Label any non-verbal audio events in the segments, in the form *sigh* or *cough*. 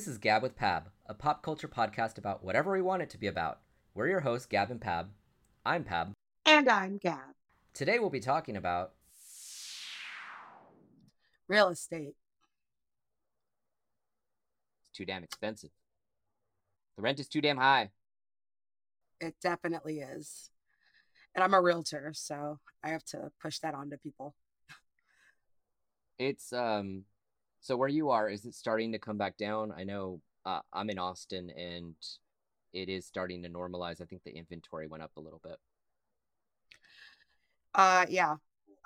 This is Gab with Pab, a pop culture podcast about whatever we want it to be about. We're your hosts, Gab and Pab. I'm Pab. And I'm Gab. Today we'll be talking about Real estate. it's too damn expensive. The rent is too damn high. It definitely is. And I'm a realtor, so I have to push that on to people. It's um so where you are, is it starting to come back down? I know uh, I'm in Austin and it is starting to normalize. I think the inventory went up a little bit. Uh yeah.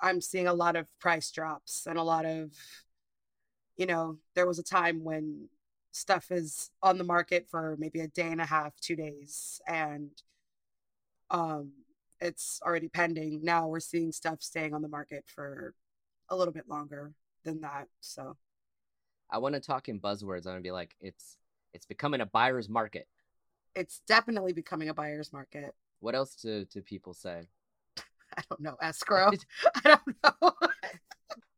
I'm seeing a lot of price drops and a lot of you know, there was a time when stuff is on the market for maybe a day and a half, 2 days and um it's already pending. Now we're seeing stuff staying on the market for a little bit longer than that. So I want to talk in buzzwords. I'm gonna be like, it's it's becoming a buyer's market. it's definitely becoming a buyer's market. What else do, do people say? *laughs* I don't know, escrow. *laughs* *laughs* I don't know.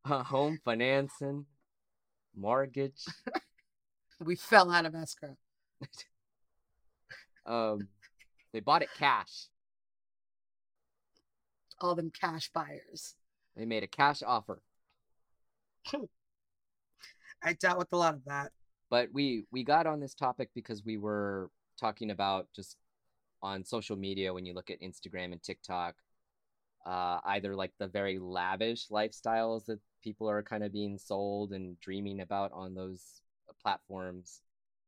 Uh, home financing, mortgage. we fell out of escrow. Um, they bought it cash. All them cash buyers. They made a cash offer. I dealt with a lot of that. But we we got on this topic because we were talking about just on social media when you look at Instagram and TikTok, uh, either like the very lavish lifestyles that people are kind of being sold and dreaming about on those platforms,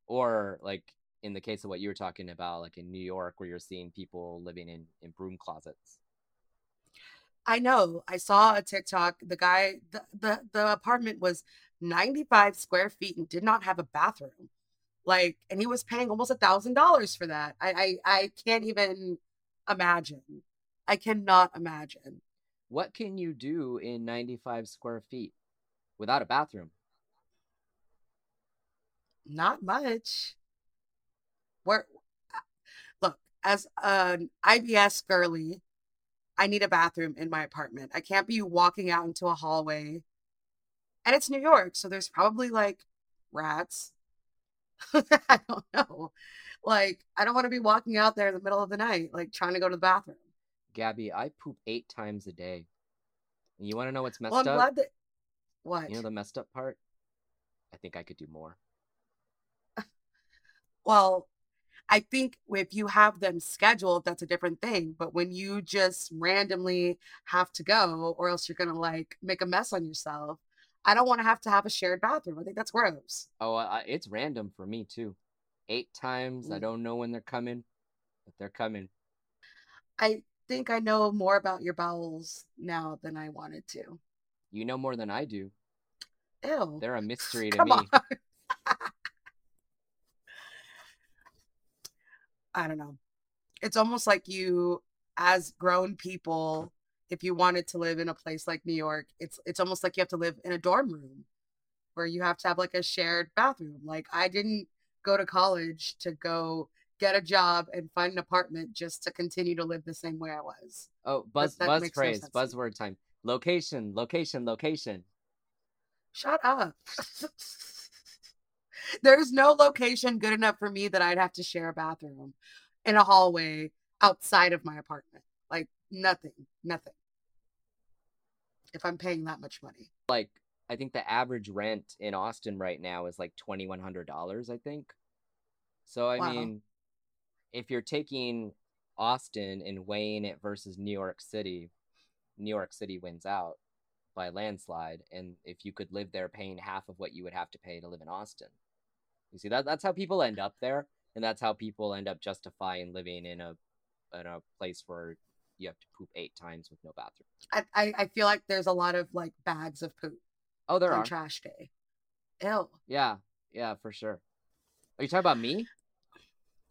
or like in the case of what you were talking about, like in New York, where you're seeing people living in in broom closets. I know. I saw a TikTok. The guy, the, the, the apartment was 95 square feet and did not have a bathroom. Like, and he was paying almost a thousand dollars for that. I, I, I can't even imagine. I cannot imagine. What can you do in 95 square feet without a bathroom? Not much. Where, uh, look, as an IBS girly, I need a bathroom in my apartment. I can't be walking out into a hallway. And it's New York, so there's probably like rats. *laughs* I don't know. Like, I don't want to be walking out there in the middle of the night, like trying to go to the bathroom. Gabby, I poop eight times a day. And you want to know what's messed Well, I'm up? glad that. What? You know the messed up part? I think I could do more. *laughs* Well, I think if you have them scheduled, that's a different thing. But when you just randomly have to go, or else you're gonna like make a mess on yourself, I don't want to have to have a shared bathroom. I think that's gross. Oh, uh, it's random for me too. Eight times. I Mm. don't know when they're coming, but they're coming. I think I know more about your bowels now than I wanted to. You know more than I do. Ew. They're a mystery to Come me. on. I don't know. It's almost like you, as grown people, if you wanted to live in a place like New York, it's it's almost like you have to live in a dorm room where you have to have like a shared bathroom. Like I didn't go to college to go get a job and find an apartment just to continue to live the same way I was. Oh, buzz buzz no phrase, me. buzzword time. Location, location, location. Shut up. *laughs* There's no location good enough for me that I'd have to share a bathroom in a hallway outside of my apartment. Like nothing, nothing. If I'm paying that much money. Like I think the average rent in Austin right now is like twenty one hundred dollars. I think. So I Wow. mean, if you're taking Austin and weighing it versus New York City, New York City wins out by landslide. And if you could live there paying half of what you would have to pay to live in Austin, you see that that's how people end up there, and that's how people end up justifying living in a in a place where you have to poop eight times with no bathroom. I, I, I feel like there's a lot of like bags of poop Oh, there on are. trash day. Ew. Yeah, yeah, for sure. Are you talking about me?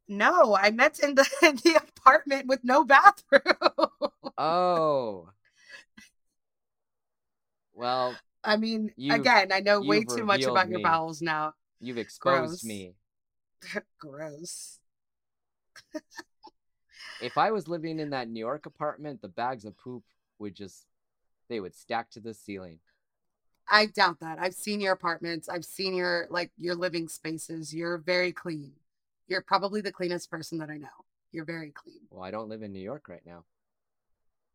No, I meant in the *laughs* in the apartment with no bathroom. *laughs* Oh. Well, I mean, again, I know way too much about your bowels now. You've exposed Gross. me. *laughs* Gross. If I was living in that New York apartment, the bags of poop would just they would stack to the ceiling. I doubt that. I've seen your apartments. I've seen your like your living spaces. You're very clean. You're probably the cleanest person that I know. You're very clean. Well, I don't live in New York right now.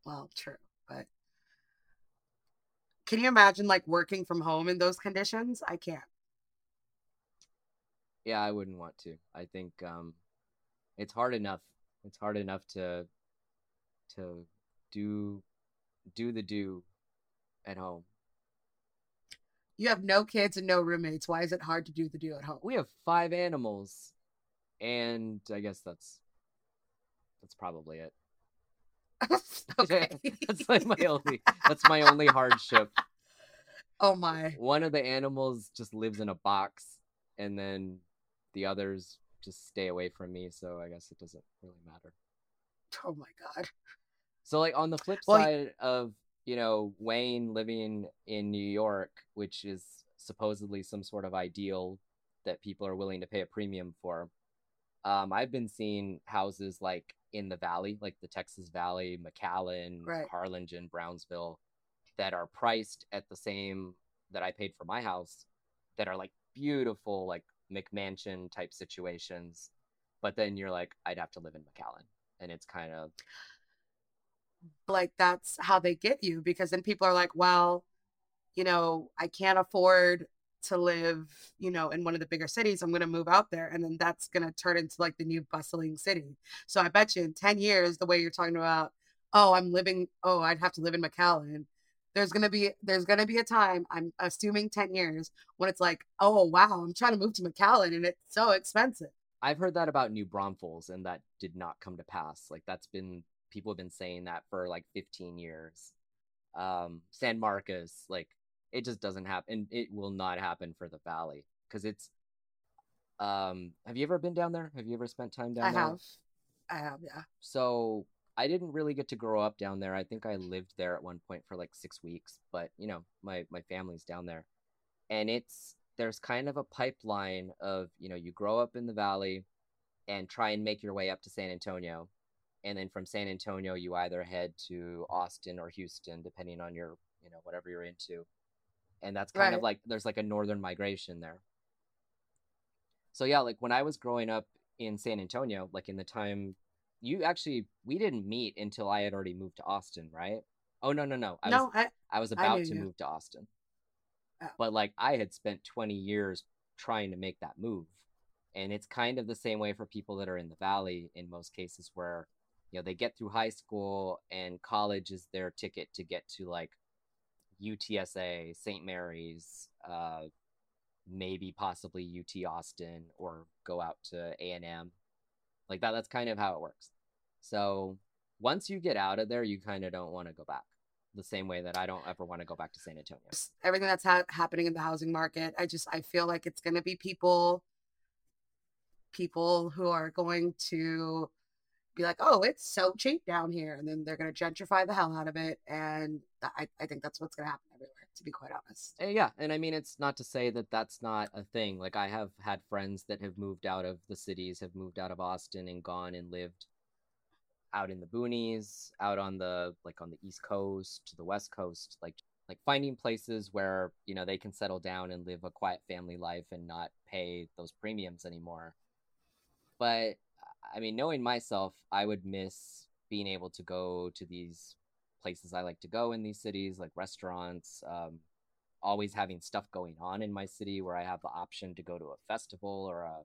Well, true, but can you imagine like working from home in those conditions? I can't. Yeah, I wouldn't want to. I think um it's hard enough. It's hard enough to to do do the do at home. You have no kids and no roommates. Why is it hard to do the do at home? We have five animals, and I guess that's that's probably it. *laughs* okay. *laughs* that's like my only that's my only hardship. Oh my. One of the animals just lives in a box, and then the others just stay away from me. So I guess it doesn't really matter. *laughs* Oh my god. So like on the flip Well, side of you know Wayne living in New York, which is supposedly some sort of ideal that people are willing to pay a premium for. Um, I've been seeing houses like in the valley, like the Texas Valley, McAllen, Right. Harlingen, Brownsville, that are priced at the same that I paid for my house, that are like beautiful, like McMansion type situations. But then you're like, I'd have to live in McAllen, and it's kind of Like that's how they get you because then people are like, well, you know, I can't afford to live, you know, in one of the bigger cities. I'm going to move out there. And then that's going to turn into like the new bustling city. So I bet you in 10 years, the way you're talking about, oh, I'm living, oh, I'd have to live in McAllen. There's going to be, there's going to be a time, I'm assuming 10 years, when it's like, oh, wow, I'm trying to move to McAllen and it's so expensive. I've heard that about New Braunfels, and that did not come to pass. Like that's been people have been saying that for like 15 years. Um, San Marcos, like it just doesn't happen. It will not happen for the Valley because it's. Um, have you ever been down there? Have you ever spent time down I there? have, I have, yeah. So I didn't really get to grow up down there. I think I lived there at one point for like six weeks, but you know, my my family's down there, and it's there's kind of a pipeline of you know you grow up in the valley, and try and make your way up to San Antonio, and then from San Antonio you either head to Austin or Houston, depending on your you know whatever you're into, and that's kind of like there's like a northern migration there. So yeah, like when I was growing up in San Antonio, like in the time you actually we didn't meet until I had already moved to Austin, right? Oh no, no, no. I was No, I, I was about knew to you. move to Austin. Oh. But like I had spent 20 years trying to make that move. And it's kind of the same way for people that are in the valley in most cases where you know they get through high school and college is their ticket to get to like UTSA, St. Mary's, uh maybe possibly UT Austin or go out to A&M. Like that that's kind of how it works. So once you get out of there, you kind of don't want to go back. The same way that I don't ever want to go back to San Antonio. everything that's ha- happening in the housing market i just i feel like it's going to be people people who are going to be like oh it's so cheap down here and then they're going to gentrify the hell out of it and I, I think that's what's going to happen to be quite honest Eh, yeah, and I mean it's not to say that that's not a thing. Like I have had friends that have moved out of the cities, have moved out of Austin and gone and lived out in the boonies, out on the like on the East Coast to the West Coast, like like finding places where, you know, they can settle down and live a quiet family life and not pay those premiums anymore. But I mean, knowing myself, I would miss being able to go to these places I like to go in these cities, like restaurants, um, always having stuff going on in my city where I have the option to go to a festival or a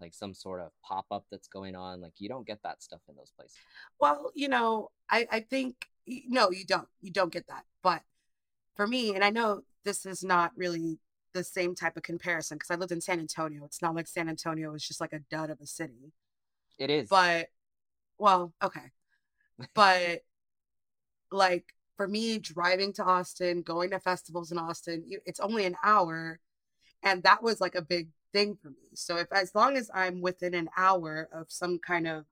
like some sort of pop up that's going on. Like you don't get that stuff in those places. well you know i i think no you don't you don't get that but for me and i know this is not really the same type of comparison because i lived in san antonio it's not like san antonio is just like a dud of a city It is. but well okay but like for me driving to austin going to festivals in austin it's only an hour and that was like a big thing for me. So if as long as i'm within an hour of some kind of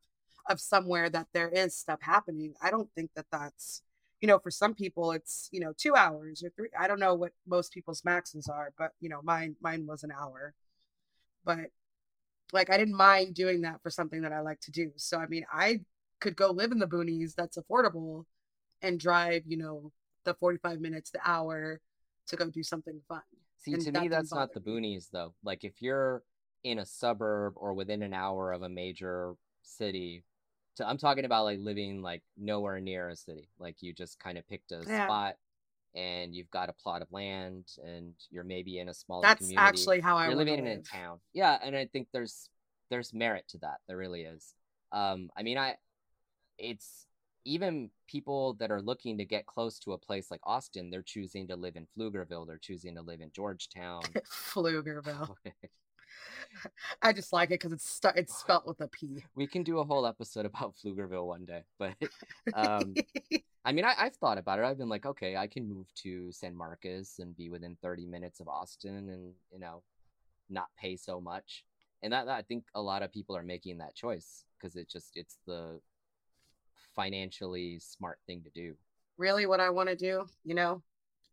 of somewhere that there is stuff happening i don't think that that's you know for some people it's you know two hours or three i don't know what most people's maxes are but you know mine mine was an hour. But like i didn't mind doing that for something that i like to do. So i mean i could go live in the boonies that's affordable and drive you know the 45 minutes the hour to go do something fun. See, And to that me, that's not the boonies though. Like if you're in a suburb or within an hour of a major city, to, I'm talking about like living like nowhere near a city. Like you just kind of picked a Yeah, spot and you've got a plot of land and you're maybe in a smaller that's community. actually how I You're living in a town. Yeah, and I think there's there's merit to that. There really is. Um, I mean, I it's even people that are looking to get close to a place like Austin, they're choosing to live in Pflugerville, they're choosing to live in Georgetown. *laughs* Pflugerville. *laughs* I just like it because it's st- it's spelt with a P. we can do a whole episode about Pflugerville one day, but *laughs* um, I mean, I, I've thought about it. I've been like, okay, I can move to San Marcos and be within 30 minutes of Austin and, you know, not pay so much. And that, that I think a lot of people are making that choice because it just, it's the financially smart thing to do. really, what I want to do, you know,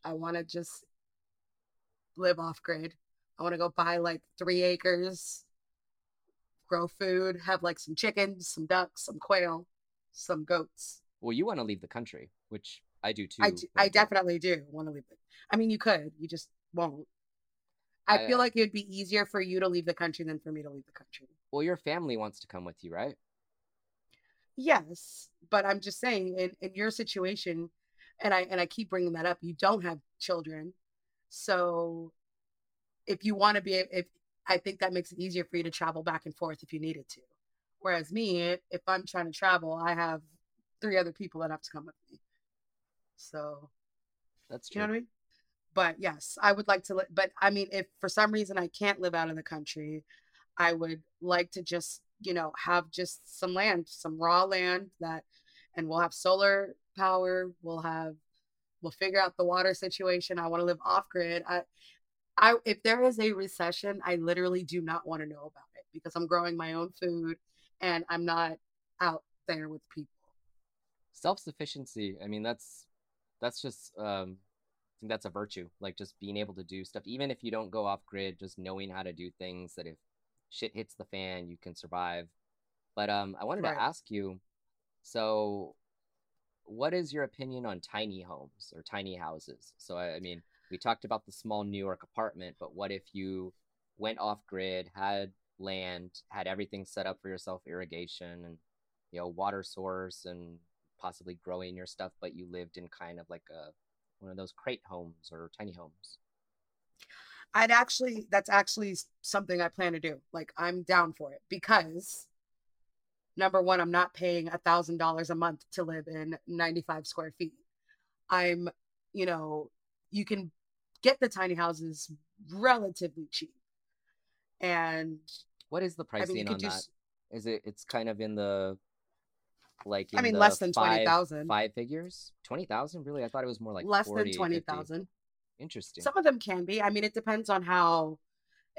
I want to just live off grid. I want to go buy like three acres, grow food, have like some chickens, some ducks, some quail, some goats. Well, you want to leave the country, which I do too. I a definitely do want to leave it. I mean, you could, you just won't. I I, feel uh, like it would be easier for you to leave the country than for me to leave the country. well, your family wants to come with you, right? Yes, but I'm just saying in, in your situation, and I and I keep bringing that up, you don't have children. So if you want to be if I think that makes it easier for you to travel back and forth if you needed to. Whereas me, if I'm trying to travel, I have three other people that have to come with me. So, That's you know what I mean? But yes, I would like to li- but I mean if for some reason I can't live out of the country, I would like to just, you know, have just some land, some raw land that, and we'll have solar power. We'll have, we'll figure out the water situation. I want to live off grid. I, I, if there is a recession, I literally do not want to know about it because I'm growing my own food and I'm not out there with people. Self-sufficiency. I mean, that's that's just um I think that's a virtue. Like just being able to do stuff, even if you don't go off grid, just knowing how to do things that if shit hits the fan, you can survive. But um, I wanted to ask you, so what is your opinion on tiny homes or tiny houses? So I, I mean, we talked about the small New York apartment, but what if you went off grid, had land, had everything set up for yourself, irrigation and you know water source and possibly growing your stuff, but you lived in kind of like a one of those crate homes or tiny homes. I'd actually, that's actually something I plan to do. Like I'm down for it because number one, I'm not paying a thousand dollars a month to live in 95 square feet. I'm, you know, you can get the tiny houses relatively cheap. And What is the I mean, pricing on that? s- Is it it's kind of in the like I mean, less than five 20,000, five figures? 20,000? Really? I thought it was more like less than 40, 50. 20,000. Interesting. Some of them can be. I mean, it depends on how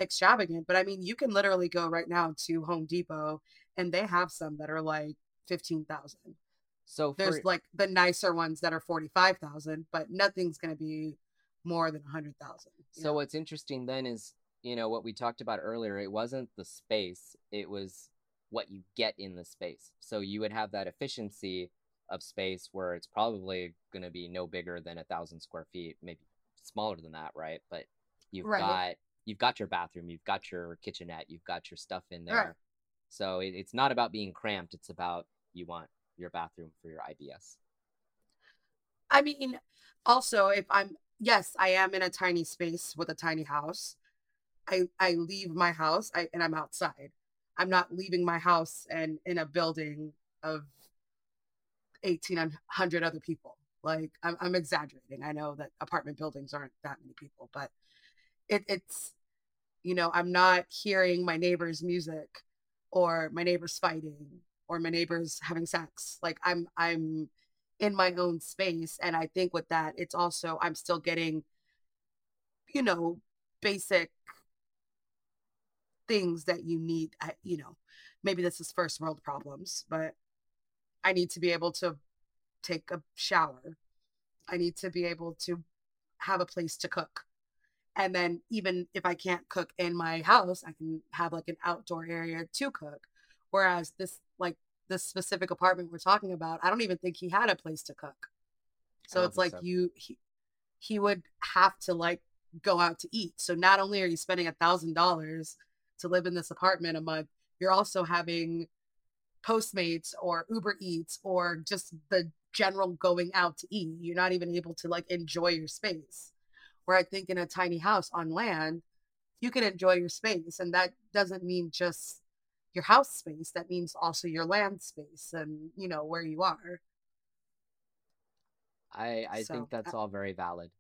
extravagant, but I mean, you can literally go right now to Home Depot and they have some that are like 15,000. So for There's like the nicer ones that are 45,000, but nothing's going to be more than 100,000, you so know? what's interesting then is, you know, what we talked about earlier, it wasn't the space, it was what you get in the space. So you would have that efficiency of space where it's probably going to be no bigger than a thousand square feet, maybe smaller than that, right? But you've Right. got you've got your bathroom, you've got your kitchenette, you've got your stuff in Right. there. So it, it's not about being cramped; it's about you want your bathroom for your IBS. I mean, also if I'm yes, I am in a tiny space with a tiny house. I I leave my house I, and I'm outside. I'm not leaving my house and in a building of 1800 other people. Like I'm, I'm exaggerating. I know that apartment buildings aren't that many people, but it, it's you know i'm not hearing my neighbor's music or my neighbors fighting or my neighbors having sex like i'm i'm in my own space and i think with that it's also i'm still getting you know basic things that you need I, you know maybe this is first world problems but i need to be able to take a shower i need to be able to have a place to cook and then even if I can't cook in my house, I can have like an outdoor area to cook. Whereas this like this specific apartment we're talking about, I don't even think he had a place to cook. So it's like so. you he, he would have to like go out to eat. So not only are you spending a thousand dollars to live in this apartment a month, you're also having Postmates or Uber Eats or just the general going out to eat. You're not even able to like enjoy your space. Where I think in a tiny house on land, you can enjoy your space. And that doesn't mean just your house space, that means also your land space and, you know, where you are. I I so, think that's uh all very valid.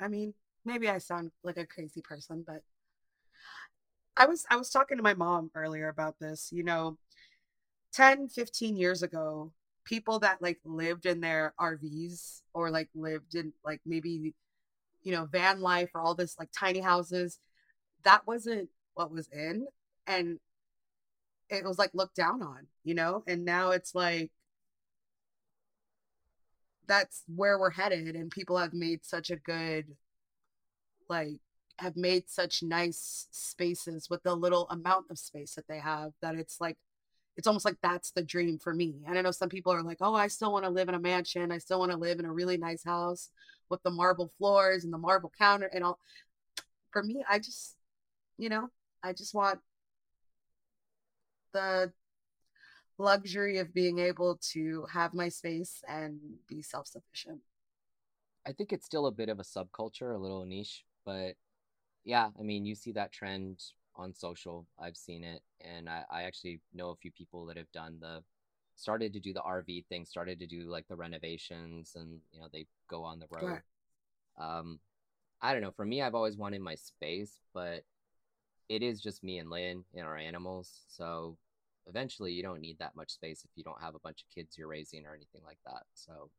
I mean, maybe I sound like a crazy person, but I was I was talking to my mom earlier about this, you know, 10, 15 years ago, people that like lived in their RVs or like lived in like maybe you know, van life or all this like tiny houses, that wasn't what was in and it was like looked down on, you know? And now it's like that's where we're headed and people have made such a good like have made such nice spaces with the little amount of space that they have that it's like it's almost like that's the dream for me. And I know some people are like, "Oh, I still want to live in a mansion. I still want to live in a really nice house with the marble floors and the marble counter and all." For me, I just, you know, I just want the luxury of being able to have my space and be self sufficient. I think it's still a bit of a subculture, a little niche, but yeah, I mean, you see that trend on social. I've seen it, and I, I actually know a few people that have done the started to do the RV thing, started to do like the renovations, and you know they go on the road. Um, I don't know. For me, I've always wanted my space, but it is just me and Lynn and our animals. So eventually you don't need that much space if you don't have a bunch of kids you're raising or anything like that. So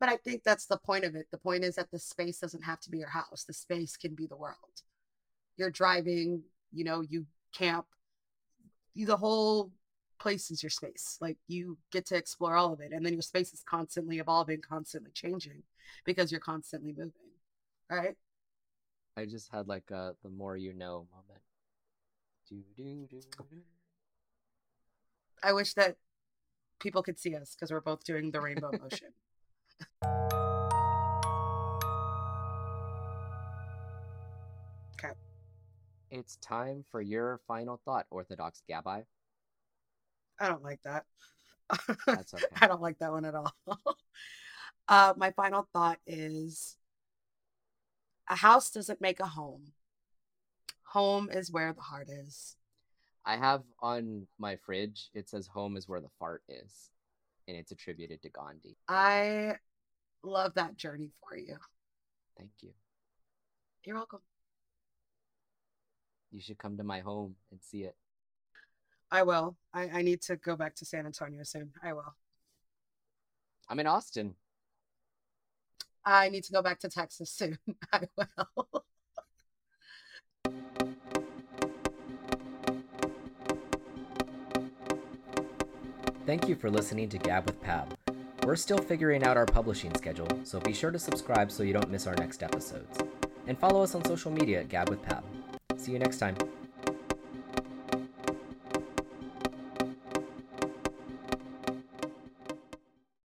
but I think that's the point of it. The point is that the space doesn't have to be your house. The space can be the world. You're driving, you know, you camp. The whole place is your space. Like you get to explore all of it. And then your space is constantly evolving, constantly changing because you're constantly moving. Right? I just had like a the more you know moment. Do, do, do, I wish that people could see us because we're both doing the rainbow motion. *laughs* It's time for your final thought, Orthodox Gabby. I don't like that. That's okay. *laughs* I don't like that one at all. *laughs* uh, my final thought is a house doesn't make a home. Home is where the heart is. I have on my fridge, it says home is where the fart is. And it's attributed to Gandhi. I love that journey for you. Thank you. You're welcome. You should come to my home and see it. I will. I, I need to go back to San Antonio soon. I will. I'm in Austin. I need to go back to Texas soon. *laughs* I will. Thank you for listening to Gab with Pab. We're still figuring out our publishing schedule, so be sure to subscribe so you don't miss our next episodes. And follow us on social media at Gab with Pab. See you next time.